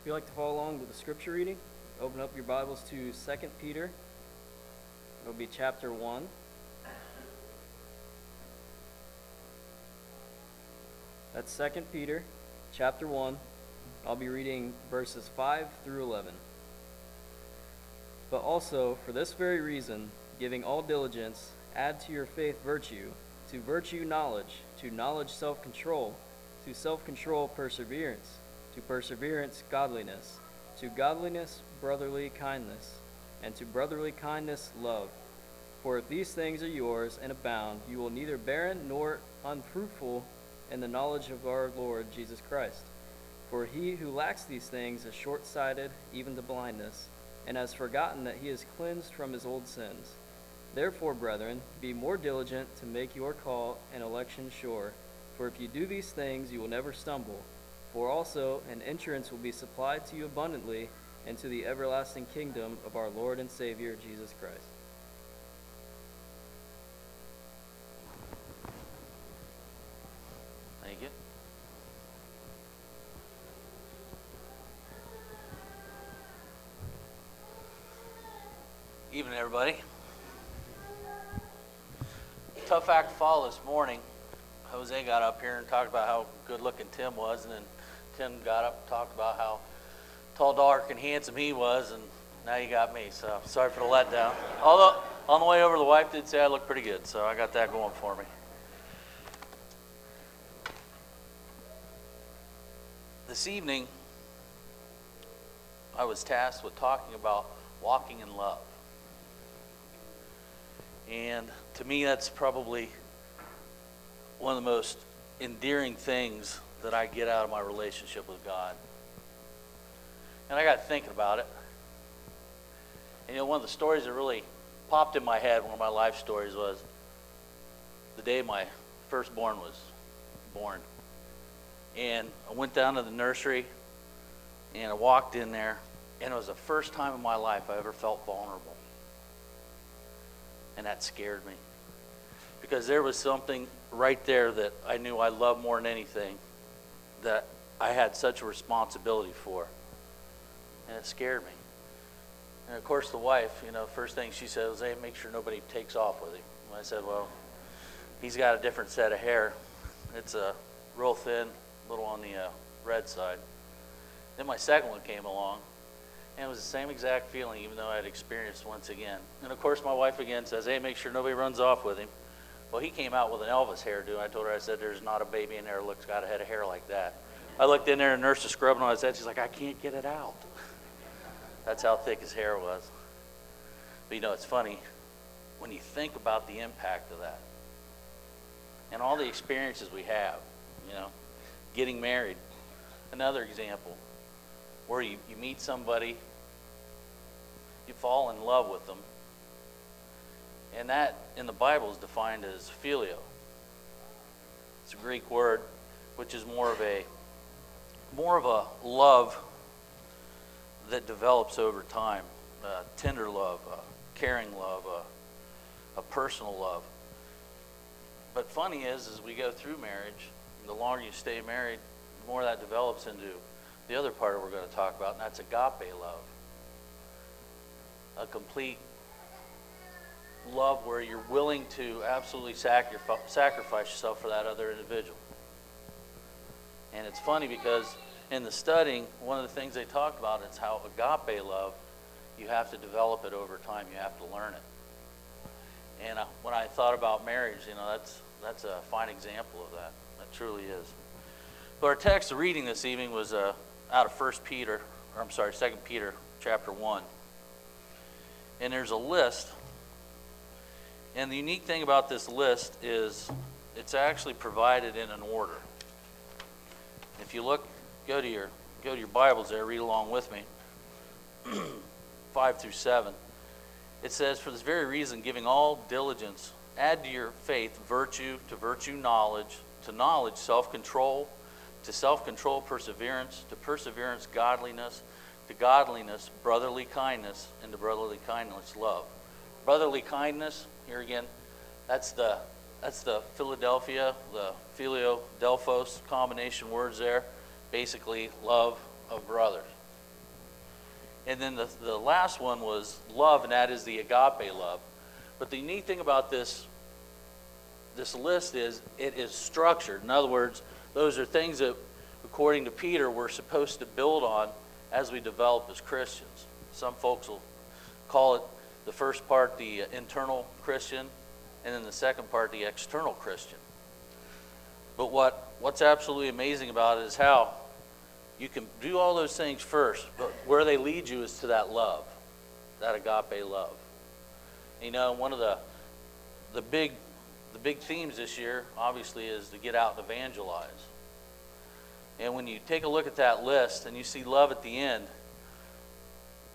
If you'd like to follow along with the scripture reading, open up your Bibles to 2 Peter. It'll be chapter 1. That's 2 Peter, chapter 1. I'll be reading verses 5 through 11. But also, for this very reason, giving all diligence, add to your faith virtue, to virtue knowledge, to knowledge self control, to self control perseverance, to perseverance godliness, to godliness brotherly kindness, and to brotherly kindness love. For if these things are yours and abound, you will neither barren nor unfruitful in the knowledge of our Lord Jesus Christ. For he who lacks these things is short sighted, even to blindness, and has forgotten that he is cleansed from his old sins. Therefore, brethren, be more diligent to make your call and election sure. For if you do these things, you will never stumble. For also an entrance will be supplied to you abundantly into the everlasting kingdom of our Lord and Savior Jesus Christ. Thank you. Evening, everybody. Tough act to follow this morning. Jose got up here and talked about how good looking Tim was, and then Tim got up and talked about how tall, dark, and handsome he was, and now you got me. So sorry for the letdown. Although on the way over, the wife did say I looked pretty good, so I got that going for me. This evening, I was tasked with talking about walking in love. And to me, that's probably one of the most endearing things that I get out of my relationship with God. And I got thinking about it. And you know, one of the stories that really popped in my head, one of my life stories, was the day my firstborn was born. And I went down to the nursery and I walked in there, and it was the first time in my life I ever felt vulnerable. And that scared me. Because there was something right there that I knew I loved more than anything that I had such a responsibility for. And it scared me. And of course, the wife, you know, first thing she said was, hey, make sure nobody takes off with him. And I said, well, he's got a different set of hair. It's a real thin, a little on the uh, red side. Then my second one came along, and it was the same exact feeling, even though I had experienced once again. And of course, my wife again says, "Hey, make sure nobody runs off with him." Well, he came out with an Elvis hairdo. I told her, I said, "There's not a baby in there that looks got a head of hair like that." I looked in there, and nurse was scrubbing on his head. She's like, "I can't get it out." That's how thick his hair was. But you know, it's funny when you think about the impact of that and all the experiences we have. You know, getting married. Another example where you, you meet somebody, you fall in love with them, and that in the Bible is defined as phileo. It's a Greek word which is more of a more of a love that develops over time, tender love, caring love, a personal love. But funny is, as we go through marriage, the longer you stay married, the more that develops into the other part we're going to talk about, and that's agape love. A complete love where you're willing to absolutely sacrifice, yourself for that other individual. And it's funny because in the studying, one of the things they talked about is how agape love, you have to develop it over time. You have to learn it. And uh, when I thought about marriage, you know, that's that's a fine example of that. That truly is. But our text reading this evening was uh, out of 1 Peter, or I'm sorry, 2 Peter chapter 1. And there's a list. And the unique thing about this list is it's actually provided in an order. If you look, go to your go to your Bibles there, read along with me. 5 through 7. It says, For this very reason, giving all diligence, add to your faith virtue, to virtue knowledge, to knowledge self control, to self control perseverance, to perseverance godliness, to godliness brotherly kindness, and to brotherly kindness love. Brotherly kindness, here again, that's the that's the Philadelphia, the Phileo Delphos combination words there. Basically, love of brothers. And then the, the last one was love, and that is the agape love. But the neat thing about this, this list is it is structured. In other words, those are things that, according to Peter, we're supposed to build on as we develop as Christians. Some folks will call it the first part the uh, internal Christian, and then the second part the external Christian. But what, what's absolutely amazing about it is how you can do all those things first, but where they lead you is to that love, that agape love. You know, one of the the big the big themes this year obviously is to get out and evangelize. And when you take a look at that list and you see love at the end,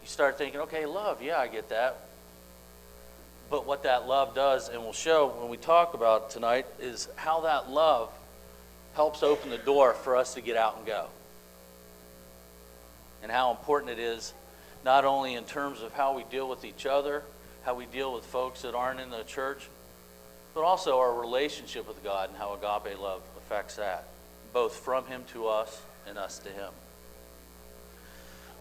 you start thinking, okay, love, yeah, I get that. But what that love does, and we'll show when we talk about tonight, is how that love helps open the door for us to get out and go. And how important it is, not only in terms of how we deal with each other, how we deal with folks that aren't in the church, but also our relationship with God and how agape love affects that, both from Him to us and us to Him.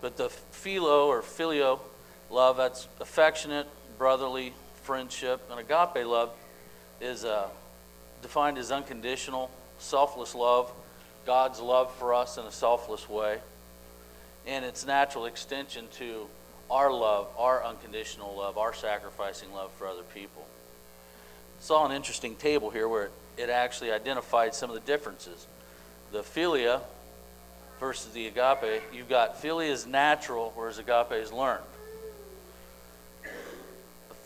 But the philo or filio love, that's affectionate, brotherly friendship. And agape love is uh, defined as unconditional, selfless love, God's love for us in a selfless way. And its natural extension to our love, our unconditional love, our sacrificing love for other people. Saw an interesting table here where it actually identified some of the differences. The philia versus the agape, you've got philia is natural, whereas agape is learned.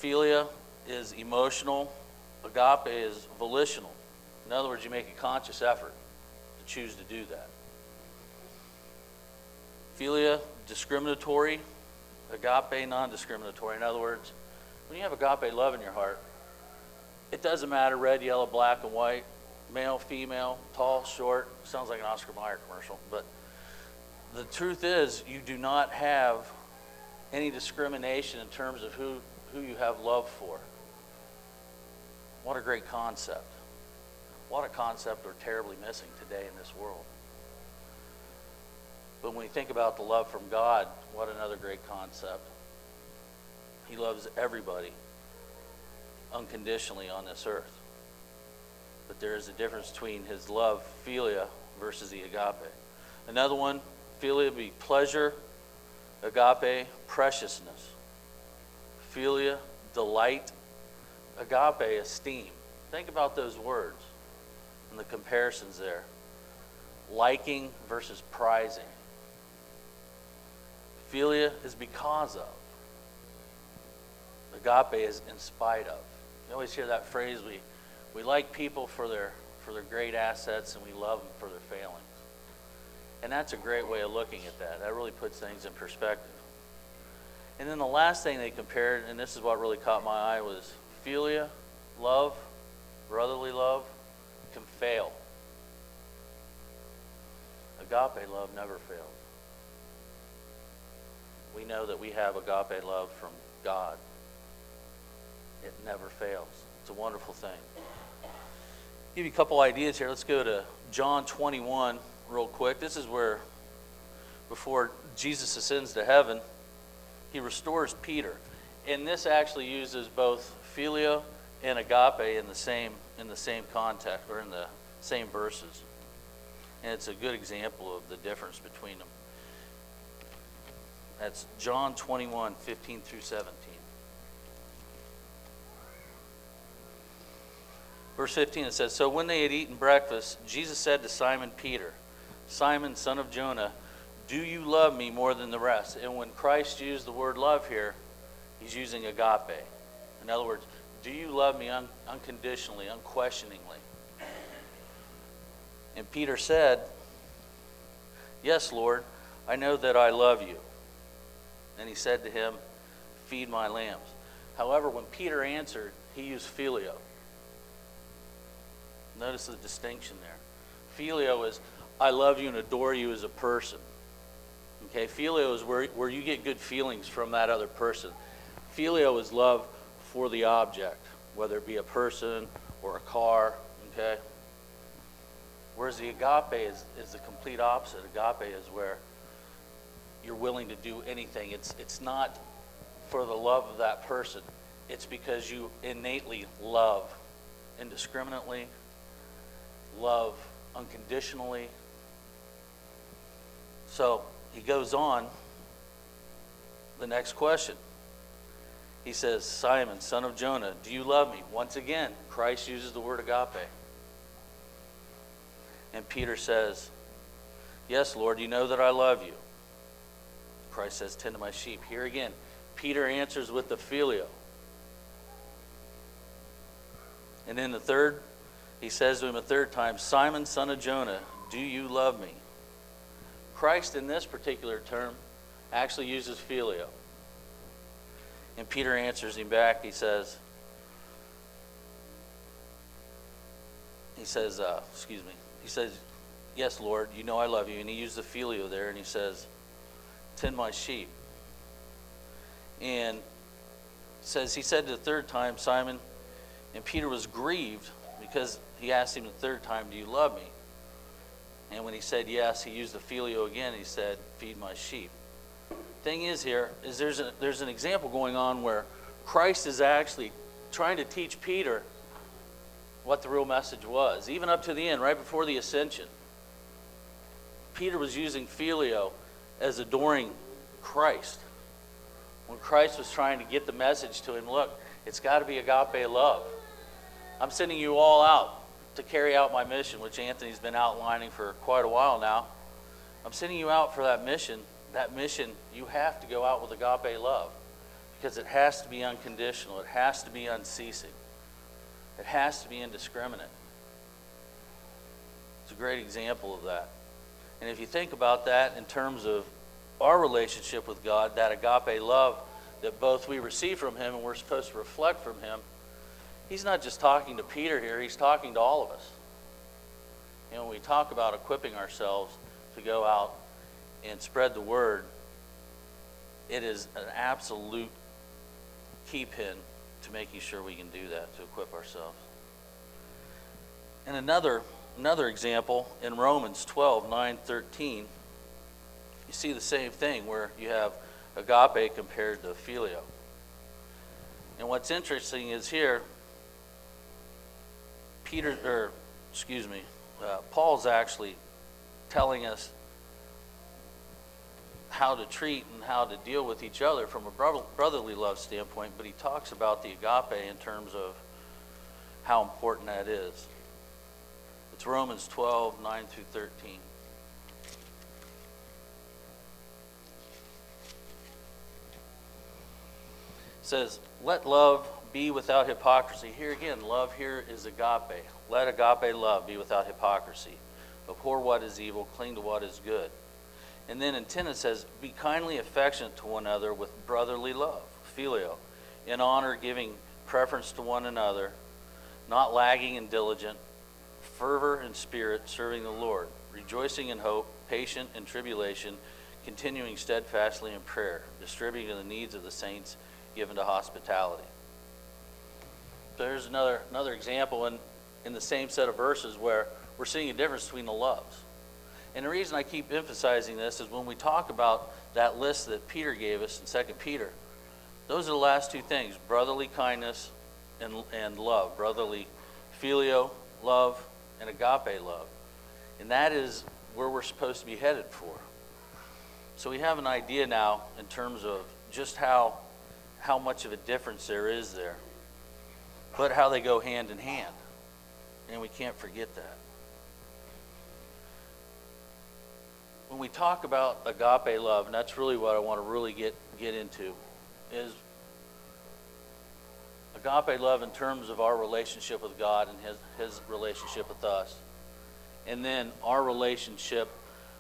Philia is emotional, agape is volitional. In other words, you make a conscious effort to choose to do that. Philia, discriminatory, agape, non discriminatory. In other words, when you have agape love in your heart, it doesn't matter red, yellow, black, and white, male, female, tall, short. Sounds like an Oscar Mayer commercial, but the truth is, you do not have any discrimination in terms of who, who you have love for. What a great concept. What a concept we're terribly missing today in this world. But when we think about the love from God, what another great concept. He loves everybody unconditionally on this earth. But there is a difference between his love, philia, versus the agape. Another one Philia be pleasure, agape, preciousness. Philia, delight, agape, esteem. Think about those words and the comparisons there. Liking versus prizing. Philia is because of. Agape is in spite of. You always hear that phrase we, we like people for their, for their great assets and we love them for their failings. And that's a great way of looking at that. That really puts things in perspective. And then the last thing they compared, and this is what really caught my eye, was philia, love, brotherly love, can fail. Agape love never fails. We know that we have agape love from God. It never fails. It's a wonderful thing. I'll give you a couple ideas here. Let's go to John 21 real quick. This is where, before Jesus ascends to heaven, he restores Peter. And this actually uses both philia and agape in the same in the same context or in the same verses. And it's a good example of the difference between them. That's John 21, 15 through 17. Verse 15 it says, So when they had eaten breakfast, Jesus said to Simon Peter, Simon, son of Jonah, do you love me more than the rest? And when Christ used the word love here, he's using agape. In other words, do you love me un- unconditionally, unquestioningly? And Peter said, Yes, Lord, I know that I love you. And he said to him, Feed my lambs. However, when Peter answered, he used phileo. Notice the distinction there. Phileo is I love you and adore you as a person. Okay, phileo is where, where you get good feelings from that other person. Filio is love for the object, whether it be a person or a car. Okay? Whereas the agape is, is the complete opposite. Agape is where you're willing to do anything. It's, it's not for the love of that person, it's because you innately love indiscriminately, love unconditionally. So he goes on. The next question. He says, Simon, son of Jonah, do you love me? Once again, Christ uses the word agape. And Peter says, Yes, Lord, you know that I love you. Christ says, Tend to my sheep. Here again, Peter answers with the phileo. And then the third, he says to him a third time, Simon, son of Jonah, do you love me? Christ, in this particular term, actually uses phileo. And Peter answers him back. He says, he says, uh, excuse me, he says, Yes, Lord, you know I love you. And he used the phileo there, and he says, Tend my sheep. And says, He said the third time, Simon, and Peter was grieved because he asked him the third time, Do you love me? And when he said yes, he used the phileo again. He said, Feed my sheep. Thing is, here is there's, a, there's an example going on where Christ is actually trying to teach Peter what the real message was, even up to the end, right before the ascension. Peter was using phileo as adoring Christ. When Christ was trying to get the message to him, look, it's got to be agape love. I'm sending you all out to carry out my mission, which Anthony's been outlining for quite a while now. I'm sending you out for that mission. That mission, you have to go out with agape love because it has to be unconditional, it has to be unceasing, it has to be indiscriminate. It's a great example of that. And if you think about that in terms of our relationship with God, that agape love that both we receive from Him and we're supposed to reflect from Him he's not just talking to Peter here, he's talking to all of us. And when we talk about equipping ourselves to go out and spread the word, it is an absolute key pin to making sure we can do that, to equip ourselves. And another, another example in Romans 12, 9, 13, you see the same thing where you have agape compared to phileo. And what's interesting is here, Peter, or excuse me, uh, Paul's actually telling us how to treat and how to deal with each other from a brotherly love standpoint, but he talks about the agape in terms of how important that is. It's Romans 12, 9 through 13. It says, Let love be without hypocrisy. Here again, love here is agape. Let agape love be without hypocrisy. Abhor what is evil, cling to what is good. And then in 10 it says, Be kindly affectionate to one another with brotherly love, phileo, in honor, giving preference to one another, not lagging and diligent, fervor in spirit, serving the Lord, rejoicing in hope, patient in tribulation, continuing steadfastly in prayer, distributing the needs of the saints, given to hospitality there's another, another example in, in the same set of verses where we're seeing a difference between the loves. And the reason I keep emphasizing this is when we talk about that list that Peter gave us in 2 Peter, those are the last two things brotherly kindness and, and love, brotherly phileo, love, and agape love. And that is where we're supposed to be headed for. So we have an idea now in terms of just how, how much of a difference there is there but how they go hand in hand. And we can't forget that. When we talk about agape love, and that's really what I want to really get, get into, is agape love in terms of our relationship with God and his, his relationship with us. And then our relationship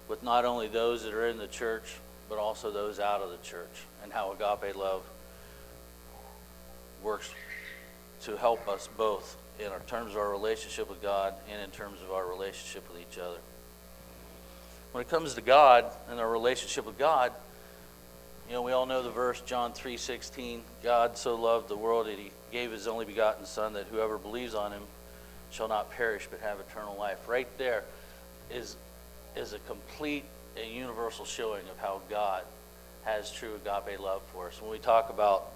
with not only those that are in the church, but also those out of the church, and how agape love works to help us both in terms of our relationship with God and in terms of our relationship with each other. When it comes to God and our relationship with God, you know, we all know the verse John 3:16, God so loved the world that he gave his only begotten son that whoever believes on him shall not perish but have eternal life. Right there is is a complete and universal showing of how God has true agape love for us. When we talk about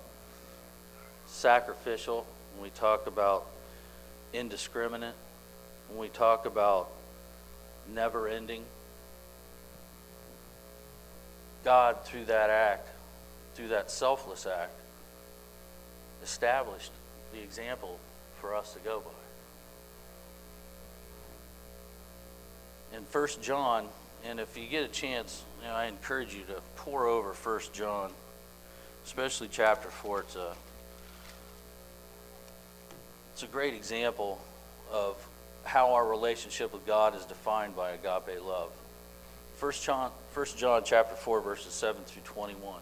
sacrificial, when we talk about indiscriminate, when we talk about never ending, God, through that act, through that selfless act, established the example for us to go by. In 1 John, and if you get a chance, you know, I encourage you to pour over 1 John, especially chapter 4. It's a, it's a great example of how our relationship with God is defined by agape love. 1 John, 1 John chapter 4, verses 7 through 21.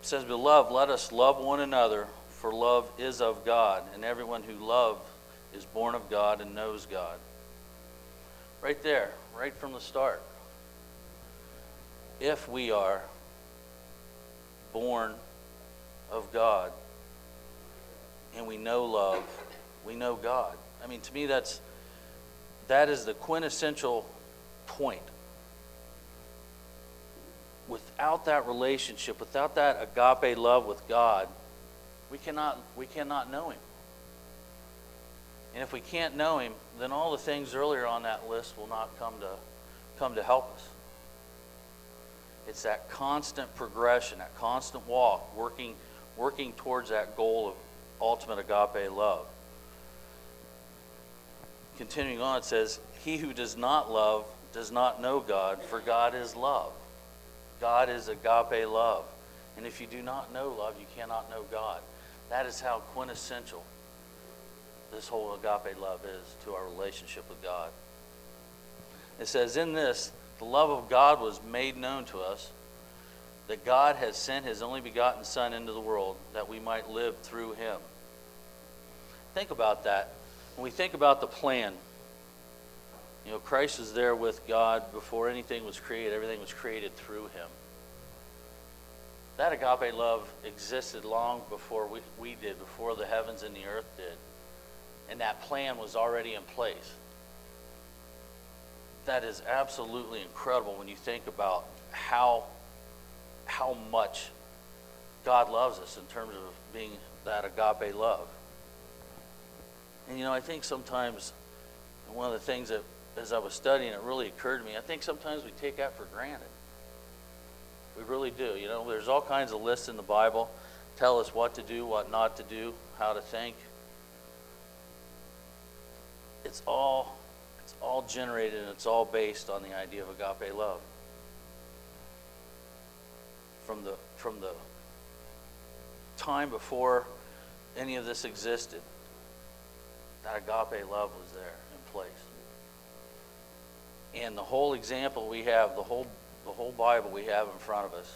It says, Beloved, let us love one another, for love is of God, and everyone who loves is born of God and knows God. Right there, right from the start. If we are born of God and we know love, we know God. I mean, to me, that's that is the quintessential point. Without that relationship, without that agape love with God, we cannot we cannot know Him. And if we can't know him, then all the things earlier on that list will not come to, come to help us. It's that constant progression, that constant walk, working, working towards that goal of ultimate agape love. Continuing on, it says, He who does not love does not know God, for God is love. God is agape love. And if you do not know love, you cannot know God. That is how quintessential this whole agape love is to our relationship with God. It says, In this, the love of God was made known to us, that God has sent his only begotten Son into the world that we might live through him. Think about that. When we think about the plan, you know, Christ was there with God before anything was created, everything was created through him. That agape love existed long before we, we did, before the heavens and the earth did and that plan was already in place. That is absolutely incredible when you think about how, how much God loves us in terms of being that agape love. And you know, I think sometimes one of the things that, as I was studying, it really occurred to me, I think sometimes we take that for granted. We really do. You know, there's all kinds of lists in the Bible tell us what to do, what not to do, how to think it's all it's all generated and it's all based on the idea of agape love. From the from the time before any of this existed, that agape love was there in place. And the whole example we have, the whole the whole Bible we have in front of us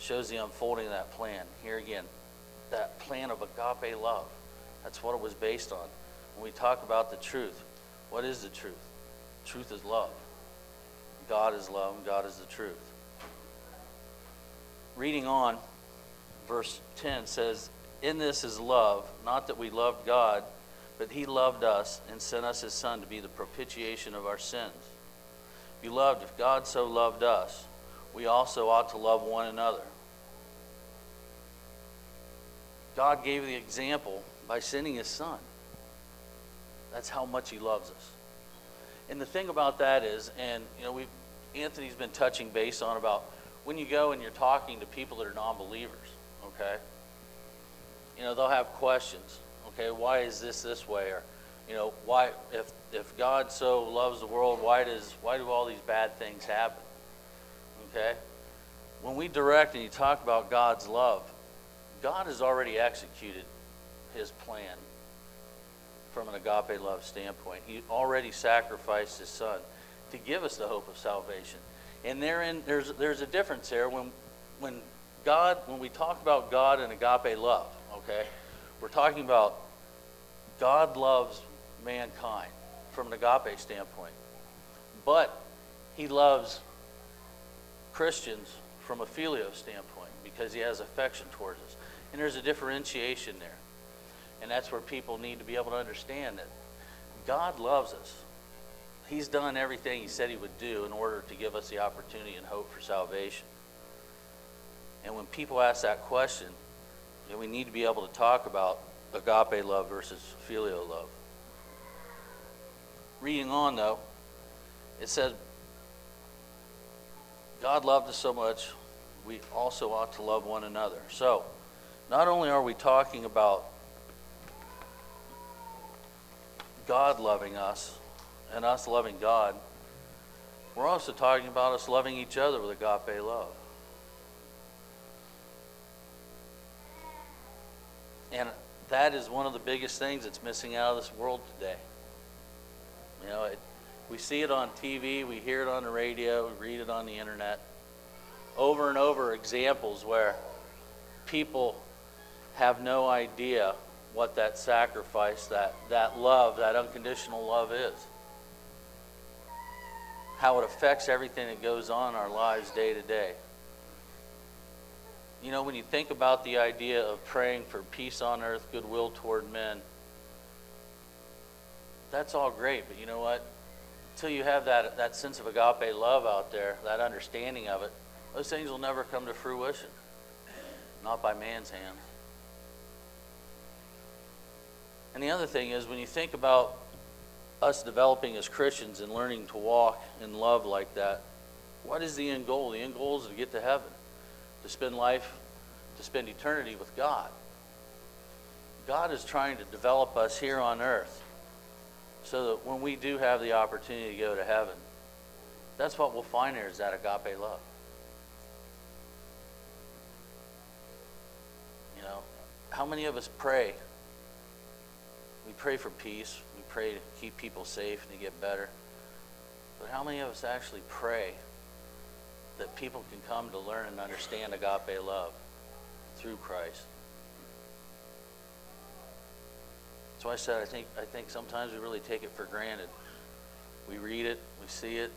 shows the unfolding of that plan. Here again, that plan of agape love. That's what it was based on when we talk about the truth, what is the truth? Truth is love. God is love, and God is the truth. Reading on, verse 10 says, In this is love, not that we loved God, but He loved us and sent us His Son to be the propitiation of our sins. Beloved, if God so loved us, we also ought to love one another. God gave the example by sending His Son. That's how much he loves us. And the thing about that is, and you know, we Anthony's been touching base on about when you go and you're talking to people that are non-believers, okay? You know, they'll have questions. Okay, why is this this way? Or, you know, why if if God so loves the world, why does why do all these bad things happen? Okay? When we direct and you talk about God's love, God has already executed his plan from an agape love standpoint. He already sacrificed his son to give us the hope of salvation. And therein, there's, there's a difference there when, when God, when we talk about God and agape love, okay, we're talking about God loves mankind from an agape standpoint. But he loves Christians from a phileo standpoint because he has affection towards us. And there's a differentiation there. And that's where people need to be able to understand that God loves us. He's done everything He said He would do in order to give us the opportunity and hope for salvation. And when people ask that question, we need to be able to talk about agape love versus filial love. Reading on, though, it says, God loved us so much, we also ought to love one another. So, not only are we talking about God loving us and us loving God, we're also talking about us loving each other with agape love. And that is one of the biggest things that's missing out of this world today. You know, it, we see it on TV, we hear it on the radio, we read it on the internet. Over and over, examples where people have no idea what that sacrifice, that, that love, that unconditional love is. How it affects everything that goes on in our lives day to day. You know, when you think about the idea of praying for peace on earth, goodwill toward men, that's all great, but you know what? Until you have that, that sense of agape love out there, that understanding of it, those things will never come to fruition. Not by man's hand. And the other thing is, when you think about us developing as Christians and learning to walk in love like that, what is the end goal? The end goal is to get to heaven, to spend life, to spend eternity with God. God is trying to develop us here on earth so that when we do have the opportunity to go to heaven, that's what we'll find there is that agape love. You know, how many of us pray we pray for peace. We pray to keep people safe and to get better. But how many of us actually pray that people can come to learn and understand agape love through Christ? So I said I think I think sometimes we really take it for granted. We read it, we see it,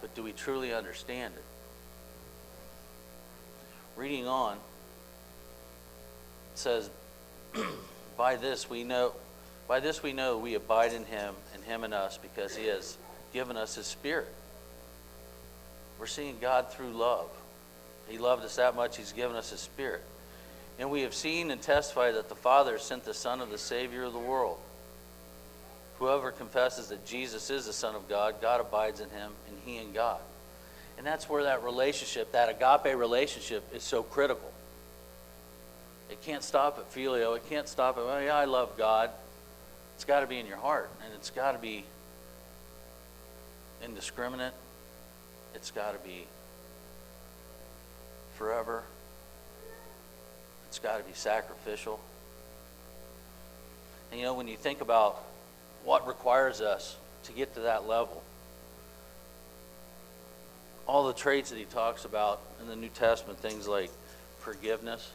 but do we truly understand it? Reading on, it says By this we know by this we know we abide in him and him in us because he has given us his spirit. We're seeing God through love. He loved us that much he's given us his spirit. And we have seen and testified that the Father sent the Son of the Savior of the world. Whoever confesses that Jesus is the Son of God, God abides in him and he in God. And that's where that relationship, that agape relationship, is so critical. It can't stop at phileo. It can't stop at, well, yeah, I love God. It's got to be in your heart, and it's got to be indiscriminate. It's got to be forever. It's got to be sacrificial. And you know, when you think about what requires us to get to that level, all the traits that he talks about in the New Testament, things like forgiveness,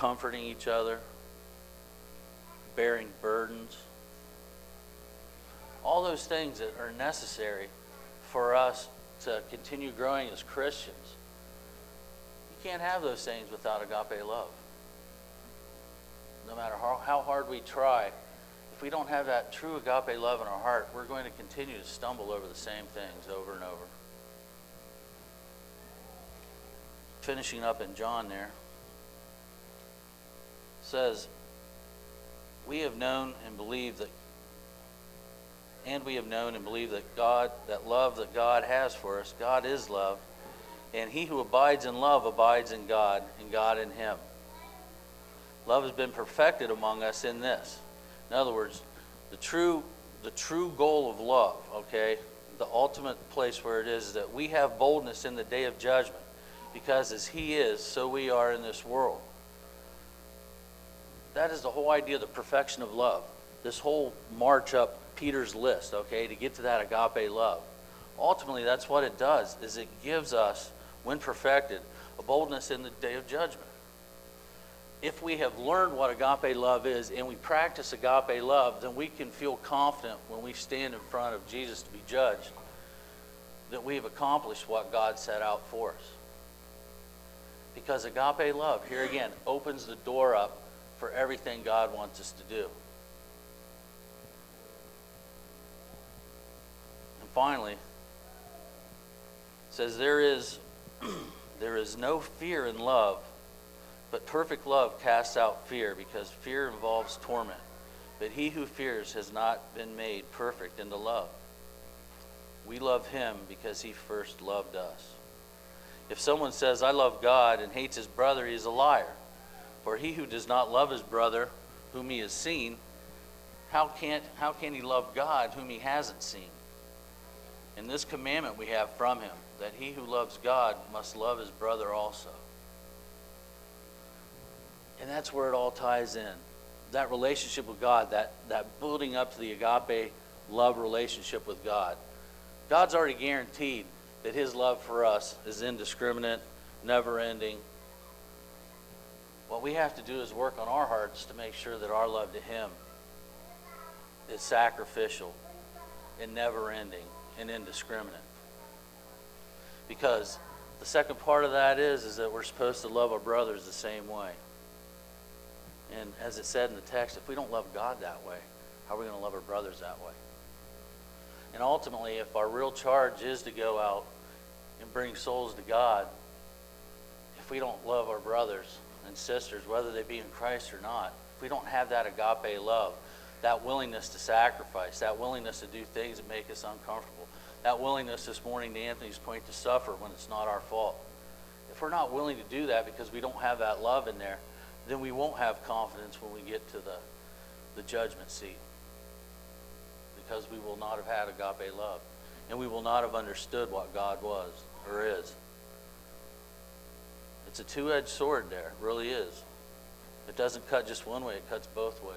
comforting each other, bearing burdens. All those things that are necessary for us to continue growing as Christians. You can't have those things without agape love. No matter how, how hard we try, if we don't have that true agape love in our heart, we're going to continue to stumble over the same things over and over. Finishing up in John there says, We have known and believed that, and we have known and believed that God, that love that God has for us, God is love, and he who abides in love abides in God, and God in him. Love has been perfected among us in this. In other words, the true, the true goal of love, okay, the ultimate place where it is, is that we have boldness in the day of judgment because as he is, so we are in this world. That is the whole idea of the perfection of love. This whole march up Peter's list, okay, to get to that agape love. Ultimately, that's what it does, is it gives us, when perfected, a boldness in the day of judgment. If we have learned what agape love is and we practice agape love, then we can feel confident when we stand in front of Jesus to be judged that we have accomplished what God set out for us. Because agape love, here again, opens the door up for everything God wants us to do. And finally, says there is there is no fear in love, but perfect love casts out fear because fear involves torment. But he who fears has not been made perfect into love. We love him because he first loved us. If someone says, I love God and hates his brother, he is a liar. For he who does not love his brother, whom he has seen, how can't, how can he love God, whom he hasn't seen? In this commandment we have from him, that he who loves God must love his brother also. And that's where it all ties in that relationship with God, that, that building up to the agape love relationship with God. God's already guaranteed that his love for us is indiscriminate, never ending. What we have to do is work on our hearts to make sure that our love to him is sacrificial and never ending and indiscriminate. Because the second part of that is is that we're supposed to love our brothers the same way. And as it said in the text, if we don't love God that way, how are we going to love our brothers that way? And ultimately, if our real charge is to go out and bring souls to God, if we don't love our brothers and sisters, whether they be in Christ or not, if we don't have that agape love, that willingness to sacrifice, that willingness to do things that make us uncomfortable, that willingness this morning, to Anthony's point, to suffer when it's not our fault. If we're not willing to do that because we don't have that love in there, then we won't have confidence when we get to the, the judgment seat because we will not have had agape love and we will not have understood what God was or is. It's a two edged sword there, it really is. It doesn't cut just one way, it cuts both ways.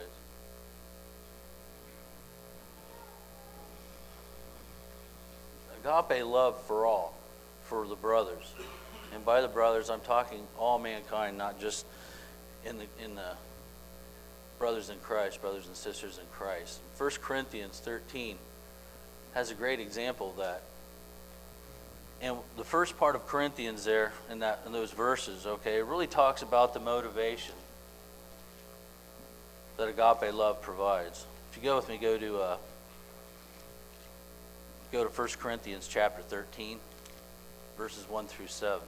Agape love for all, for the brothers. And by the brothers, I'm talking all mankind, not just in the, in the brothers in Christ, brothers and sisters in Christ. 1 Corinthians 13 has a great example of that. And the first part of Corinthians there, in, that, in those verses, okay, it really talks about the motivation that agape love provides. If you go with me, go to uh, go to 1 Corinthians chapter 13, verses 1 through 7.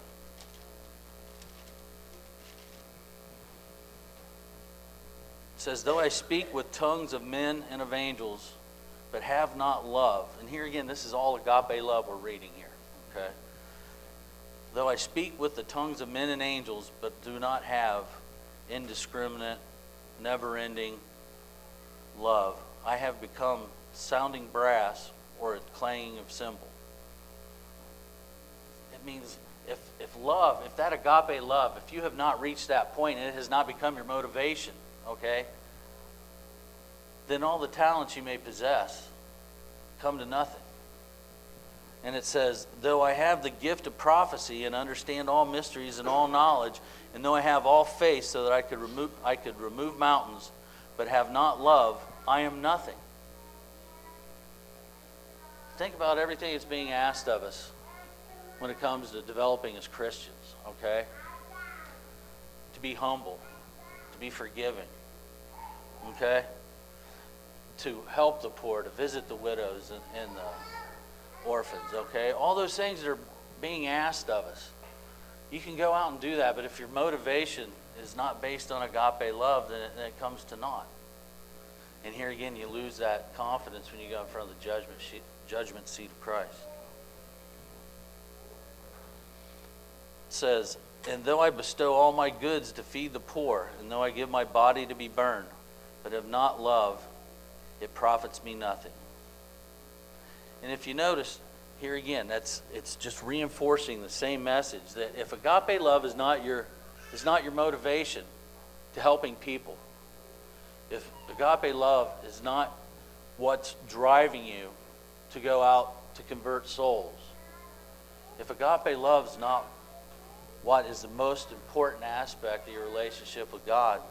It says, Though I speak with tongues of men and of angels, but have not love. And here again, this is all agape love we're reading here. Okay? Though I speak with the tongues of men and angels, but do not have indiscriminate, never ending love, I have become sounding brass or a clanging of cymbal. It means if, if love, if that agape love, if you have not reached that point and it has not become your motivation, okay, then all the talents you may possess come to nothing. And it says, Though I have the gift of prophecy and understand all mysteries and all knowledge, and though I have all faith so that I could remove, I could remove mountains, but have not love, I am nothing. Think about everything that's being asked of us when it comes to developing as Christians, okay? To be humble, to be forgiving, okay? To help the poor, to visit the widows and, and the orphans, okay? All those things that are being asked of us. You can go out and do that, but if your motivation is not based on agape love, then it, then it comes to naught. And here again, you lose that confidence when you go in front of the judgment, sheet, judgment seat of Christ. It says, And though I bestow all my goods to feed the poor, and though I give my body to be burned, but have not love, it profits me nothing. And if you notice, here again, that's it's just reinforcing the same message that if agape love is not your is not your motivation to helping people, if agape love is not what's driving you to go out to convert souls, if agape love is not what is the most important aspect of your relationship with God,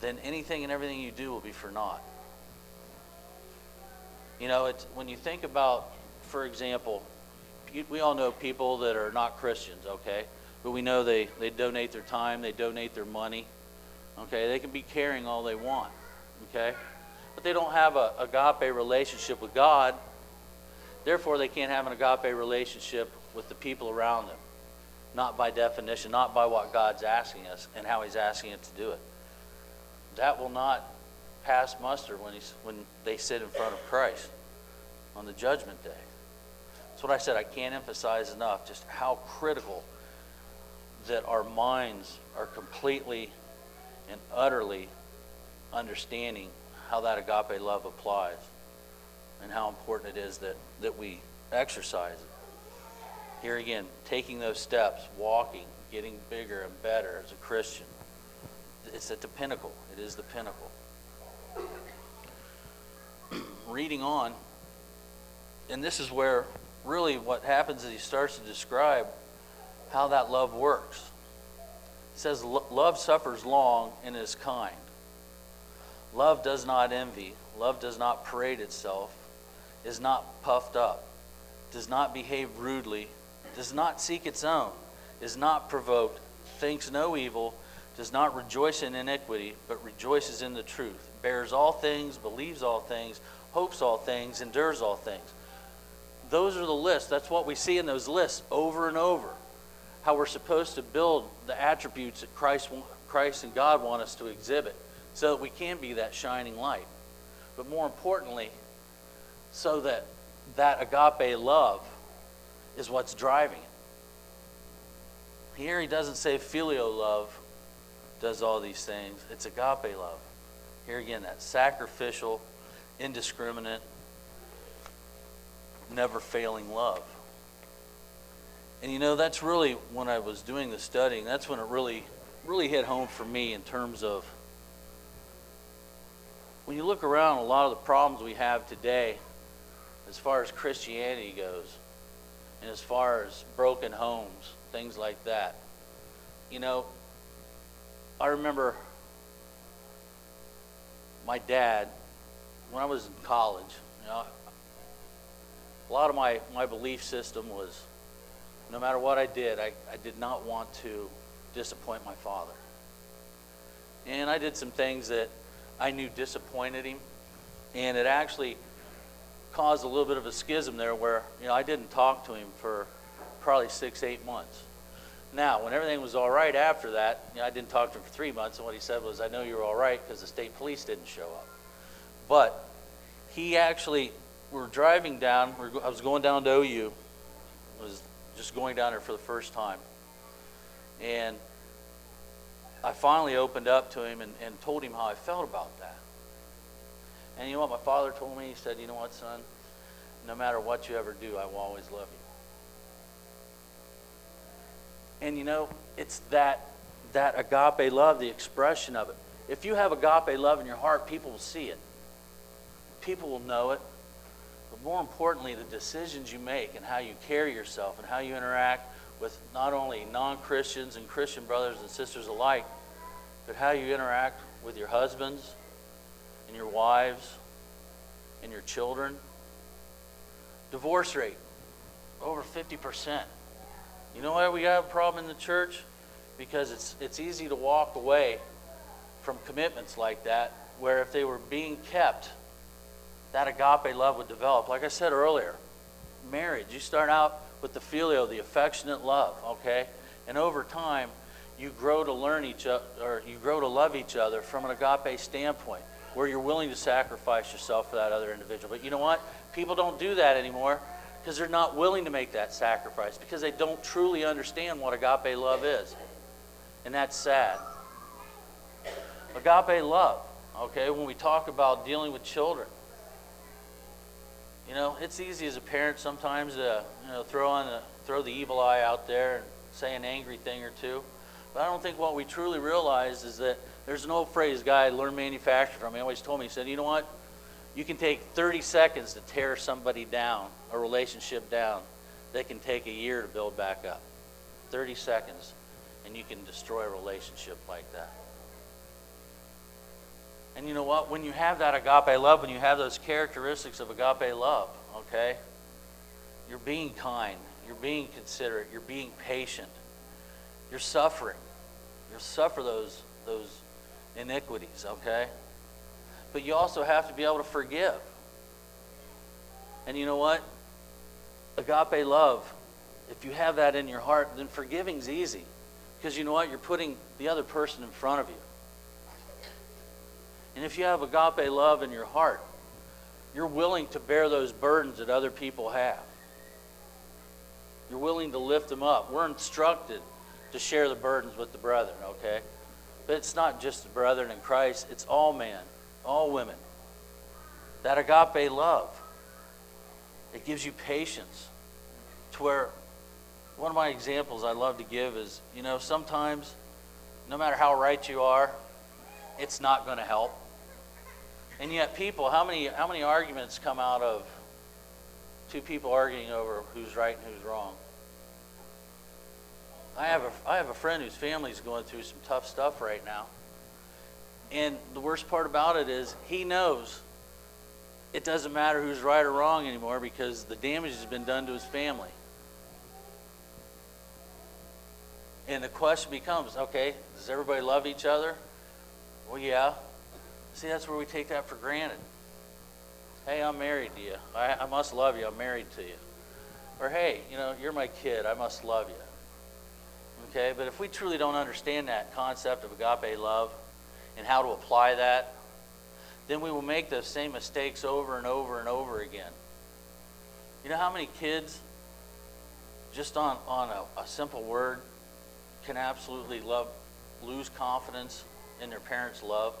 then anything and everything you do will be for naught. You know, it's, when you think about, for example, we all know people that are not Christians, okay? But we know they, they donate their time, they donate their money, okay? They can be caring all they want, okay? But they don't have a agape relationship with God, Therefore, they can't have an agape relationship with the people around them. Not by definition, not by what God's asking us and how He's asking it to do it. That will not pass muster when, he's, when they sit in front of Christ on the judgment day. That's what I said. I can't emphasize enough just how critical that our minds are completely and utterly understanding how that agape love applies and how important it is that, that we exercise it. Here again, taking those steps, walking, getting bigger and better as a Christian. It's at the pinnacle. It is the pinnacle. Reading on, and this is where really what happens is he starts to describe how that love works. He says, Love suffers long and is kind. Love does not envy. Love does not parade itself, is not puffed up, does not behave rudely, does not seek its own, is not provoked, thinks no evil, does not rejoice in iniquity, but rejoices in the truth, bears all things, believes all things, hopes all things, endures all things. Those are the lists. That's what we see in those lists over and over. How we're supposed to build the attributes that Christ, Christ and God want us to exhibit so that we can be that shining light. But more importantly, so that that agape love is what's driving it. Here he doesn't say phileo love does all these things. It's agape love. Here again, that sacrificial, indiscriminate, never failing love. And you know, that's really when I was doing the studying, that's when it really, really hit home for me in terms of when you look around, a lot of the problems we have today, as far as Christianity goes, and as far as broken homes, things like that, you know, I remember my dad, when I was in college, you know, a lot of my, my belief system was no matter what I did, I, I did not want to disappoint my father. And I did some things that I knew disappointed him. And it actually caused a little bit of a schism there where, you know, I didn't talk to him for probably six, eight months. Now, when everything was all right after that, you know, I didn't talk to him for three months, and what he said was, I know you're all right because the state police didn't show up. But he actually, we're driving down, I was going down to OU, was just going down there for the first time. And I finally opened up to him and, and told him how I felt about that. And you know what my father told me? He said, You know what, son? No matter what you ever do, I will always love you. And you know, it's that that agape love, the expression of it. If you have agape love in your heart, people will see it. People will know it. But more importantly, the decisions you make and how you carry yourself and how you interact with not only non Christians and Christian brothers and sisters alike, but how you interact with your husbands and your wives and your children. Divorce rate, over 50%. You know why we have a problem in the church? Because it's, it's easy to walk away from commitments like that, where if they were being kept, that agape love would develop. Like I said earlier, marriage, you start out with the phileo, the affectionate love, okay? And over time, you grow to learn each other, or you grow to love each other from an agape standpoint, where you're willing to sacrifice yourself for that other individual. But you know what? People don't do that anymore because they're not willing to make that sacrifice because they don't truly understand what agape love is. And that's sad. Agape love, okay, when we talk about dealing with children, you know, it's easy as a parent sometimes to you know throw on the, throw the evil eye out there and say an angry thing or two. But I don't think what we truly realize is that there's an old phrase guy I learned manufacturing from. He always told me, he said, you know what? You can take 30 seconds to tear somebody down, a relationship down, that can take a year to build back up. 30 seconds, and you can destroy a relationship like that. And you know what? When you have that agape love, when you have those characteristics of agape love, okay, you're being kind, you're being considerate, you're being patient, you're suffering. You suffer those, those iniquities, okay? But you also have to be able to forgive. And you know what? agape love, if you have that in your heart, then forgiving's easy. Because you know what? You're putting the other person in front of you. And if you have agape love in your heart, you're willing to bear those burdens that other people have. You're willing to lift them up. We're instructed to share the burdens with the brethren, okay? But it's not just the brethren in Christ, it's all men, all women. That agape love, it gives you patience to where one of my examples I love to give is, you know, sometimes no matter how right you are, it's not going to help. And yet people, how many how many arguments come out of two people arguing over who's right and who's wrong? I have a I have a friend whose family's going through some tough stuff right now. And the worst part about it is he knows it doesn't matter who's right or wrong anymore because the damage has been done to his family. And the question becomes okay, does everybody love each other? Well, yeah. See, that's where we take that for granted. Hey, I'm married to you. I, I must love you. I'm married to you. Or, hey, you know, you're my kid. I must love you. Okay, but if we truly don't understand that concept of agape love and how to apply that, then we will make those same mistakes over and over and over again. You know how many kids, just on, on a, a simple word, can absolutely love, lose confidence in their parents' love?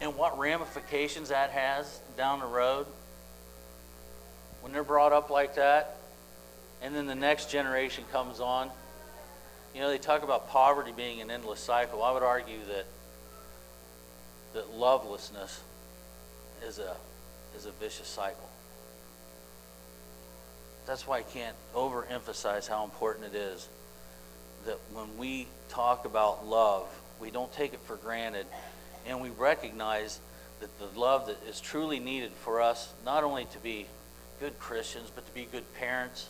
And what ramifications that has down the road when they're brought up like that, and then the next generation comes on. You know, they talk about poverty being an endless cycle. I would argue that that lovelessness is a is a vicious cycle. That's why I can't overemphasize how important it is that when we talk about love, we don't take it for granted and we recognize that the love that is truly needed for us not only to be good Christians, but to be good parents,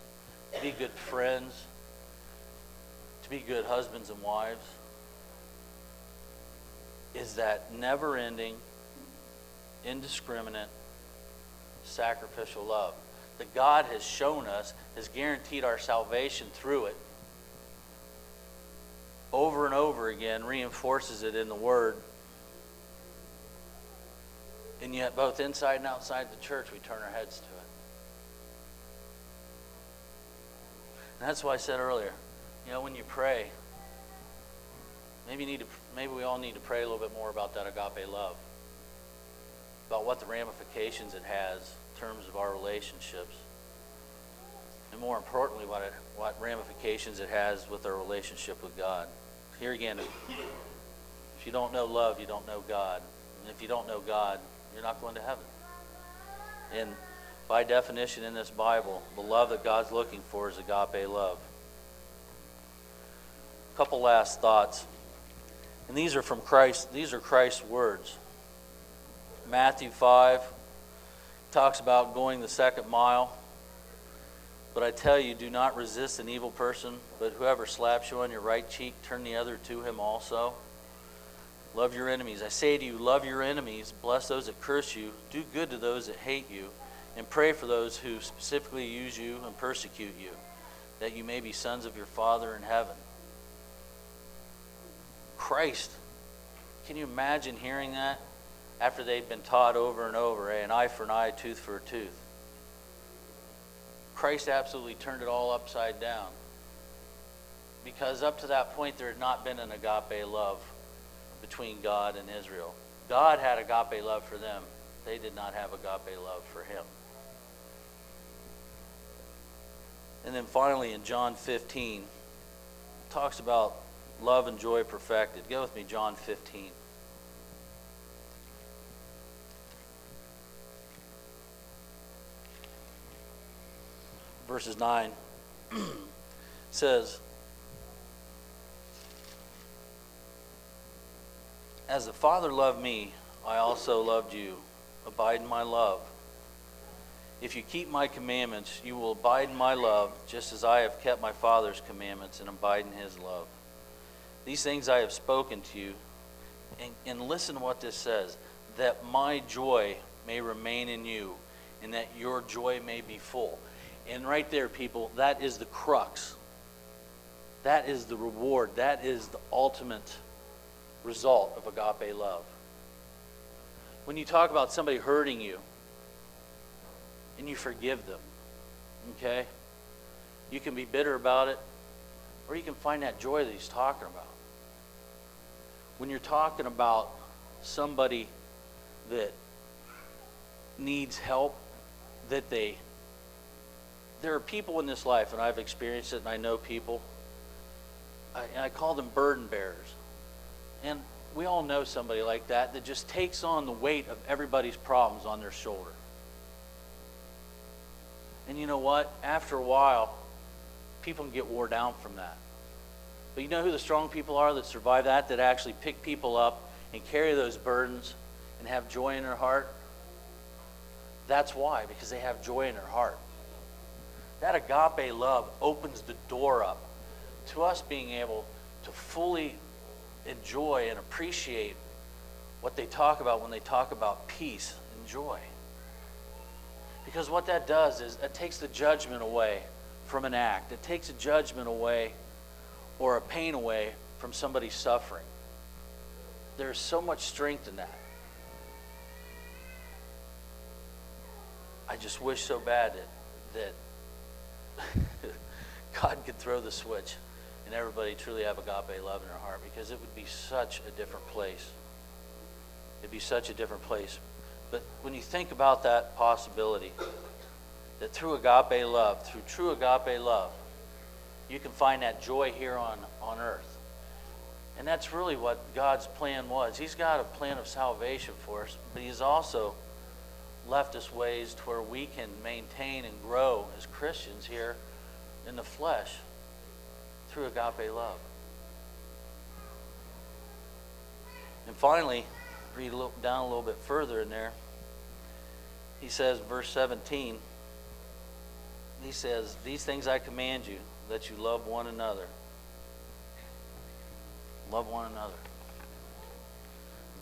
to be good friends, to be good husbands and wives, is that never ending, indiscriminate, sacrificial love that God has shown us, has guaranteed our salvation through it. Over and over again, reinforces it in the Word. And yet, both inside and outside the church, we turn our heads to it. And that's why I said earlier, you know, when you pray, maybe need to, maybe we all need to pray a little bit more about that agape love, about what the ramifications it has in terms of our relationships, and more importantly, what it, what ramifications it has with our relationship with God. Here again, if you don't know love, you don't know God, and if you don't know God, you're not going to heaven. And by definition in this Bible, the love that God's looking for is agape love. A couple last thoughts. And these are from Christ, these are Christ's words. Matthew 5 talks about going the second mile. But I tell you, do not resist an evil person, but whoever slaps you on your right cheek, turn the other to him also. Love your enemies. I say to you, love your enemies, bless those that curse you, do good to those that hate you and pray for those who specifically use you and persecute you, that you may be sons of your Father in heaven. Christ, can you imagine hearing that after they'd been taught over and over, eh, an eye for an eye, tooth for a tooth? Christ absolutely turned it all upside down. Because up to that point, there had not been an agape love between God and Israel. God had agape love for them, they did not have agape love for him. And then finally in John 15, talks about love and joy perfected. Go with me, John 15. Verses 9 says, As the Father loved me, I also loved you. Abide in my love. If you keep my commandments, you will abide in my love, just as I have kept my Father's commandments and abide in his love. These things I have spoken to you. And, and listen to what this says that my joy may remain in you, and that your joy may be full. And right there, people, that is the crux. That is the reward. That is the ultimate result of agape love. When you talk about somebody hurting you and you forgive them, okay? You can be bitter about it, or you can find that joy that he's talking about. When you're talking about somebody that needs help, that they there are people in this life, and I've experienced it, and I know people. I, I call them burden bearers. And we all know somebody like that that just takes on the weight of everybody's problems on their shoulder. And you know what? After a while, people can get wore down from that. But you know who the strong people are that survive that, that actually pick people up and carry those burdens and have joy in their heart? That's why, because they have joy in their heart. That agape love opens the door up to us being able to fully enjoy and appreciate what they talk about when they talk about peace and joy. Because what that does is it takes the judgment away from an act, it takes a judgment away or a pain away from somebody's suffering. There's so much strength in that. I just wish so bad that, that God could throw the switch and everybody truly have agape love in their heart because it would be such a different place. It'd be such a different place. But when you think about that possibility, that through agape love, through true agape love, you can find that joy here on, on earth. And that's really what God's plan was. He's got a plan of salvation for us, but He's also left us ways to where we can maintain and grow as Christians here in the flesh through agape love. And finally, read down a little bit further in there. He says, verse 17, he says, These things I command you, that you love one another. Love one another.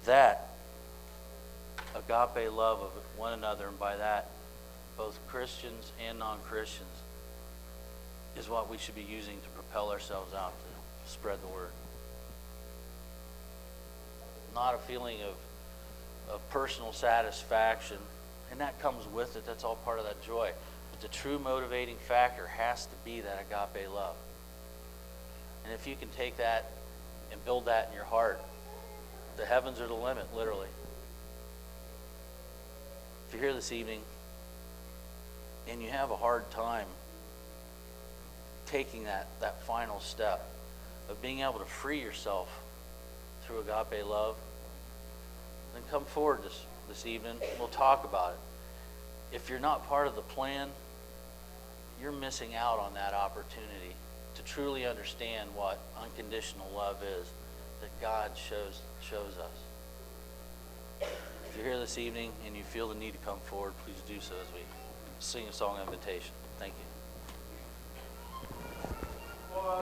That agape love of one another, and by that, both Christians and non Christians, is what we should be using to propel ourselves out to spread the word. Not a feeling of, of personal satisfaction, and that comes with it. That's all part of that joy. The true motivating factor has to be that agape love. And if you can take that and build that in your heart, the heavens are the limit, literally. If you're here this evening and you have a hard time taking that, that final step of being able to free yourself through agape love, then come forward this, this evening. We'll talk about it. If you're not part of the plan, you're missing out on that opportunity to truly understand what unconditional love is that God shows, shows us. If you're here this evening and you feel the need to come forward, please do so as we sing a song of invitation. Thank you.